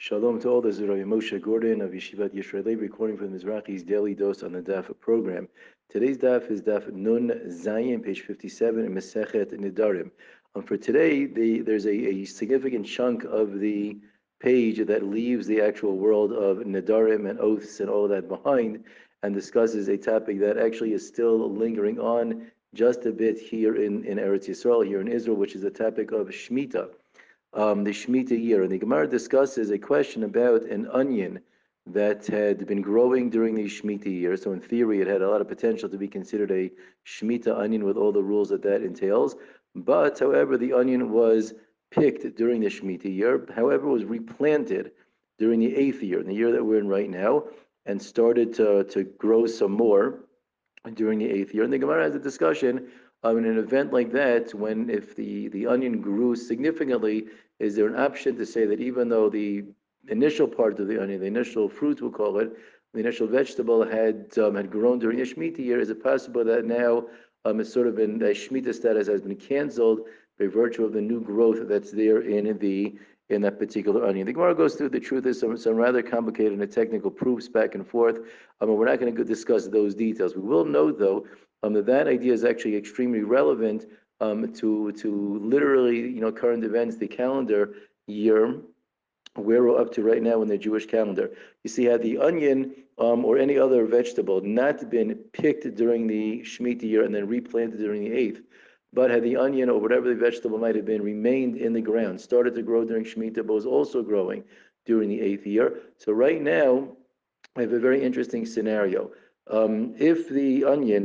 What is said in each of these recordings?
Shalom to all. This is Rabbi Moshe Gordon of Yeshivat Yisraeli, recording from Mizrahi's Daily Dose on the Daf program. Today's Daf is Daf Nun Zayin, page 57 in Mesechet Nidarim. Um, for today, the, there's a, a, significant chunk of the page that leaves the actual world of Nidarim and oaths and all that behind and discusses a topic that actually is still lingering on just a bit here in, in Eretz Yisrael, here in Israel, which is the topic of Shemitah um, the Shemitah year. And the Gemara discusses a question about an onion that had been growing during the Shemitah year. So in theory, it had a lot of potential to be considered a Shemitah onion with all the rules that that entails. But however, the onion was picked during the Shemitah year. However, was replanted during the eighth year, in the year that we're in right now, and started to, to grow some more during the eighth year. And the Gemara has a discussion in an event like that, when if the, the onion grew significantly, is there an option to say that even though the initial part of the onion, the initial fruit, we'll call it, the initial vegetable had um, had grown during the Shemitah year, is it possible that now um, it's sort of been the Shemitah status has been canceled by virtue of the new growth that's there in the in that particular onion. The Gemara goes through the truth is some, some rather complicated and technical proofs back and forth. I mean, we're not going to discuss those details. We will note though um, that that idea is actually extremely relevant um, to to literally you know current events, the calendar year where we're up to right now in the Jewish calendar. You see, had the onion um, or any other vegetable not been picked during the Shemitah year and then replanted during the eighth, but had the onion or whatever the vegetable might have been remained in the ground, started to grow during Shemitah, but was also growing during the eighth year. So right now, I have a very interesting scenario. Um, if the onion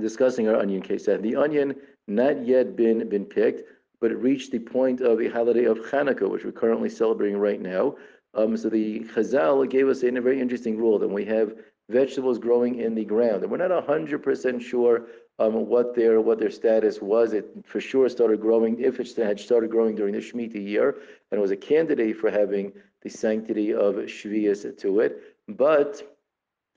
discussing our onion case. Had the onion not yet been been picked, but it reached the point of the holiday of Hanukkah, which we're currently celebrating right now. Um, so the Chazal gave us a, a very interesting rule that we have vegetables growing in the ground, and we're not hundred percent sure um, what their what their status was. It for sure started growing if it had started growing during the Shemitah year, and was a candidate for having the sanctity of Shvius to it, but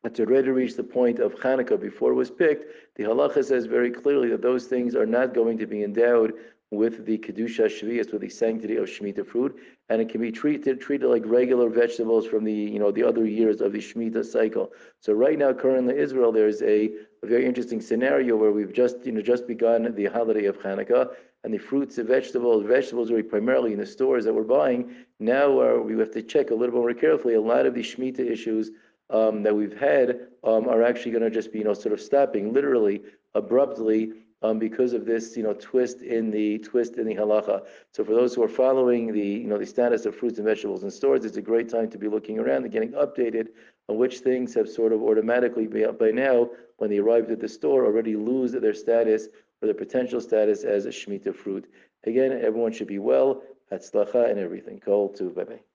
it's already reached the point of Hanukkah before it was picked, the halacha says very clearly that those things are not going to be endowed with the kedusha shvius, with the sanctity of shemitah fruit, and it can be treated treated like regular vegetables from the you know the other years of the shemitah cycle. So right now, currently Israel, there's a, a very interesting scenario where we've just you know just begun the holiday of Hanukkah, and the fruits and vegetables, vegetables are primarily in the stores that we're buying. Now uh, we have to check a little bit more carefully. A lot of these shemitah issues um, that we've had um, are actually going to just be, you know, sort of stopping literally abruptly um, because of this, you know, twist in the twist in the halacha. So for those who are following the, you know, the status of fruits and vegetables in stores, it's a great time to be looking around and getting updated on which things have sort of automatically by now, when they arrived at the store, already lose their status or their potential status as a shemitah fruit. Again, everyone should be well, hatzlacha and everything. Kol tuv bye bye.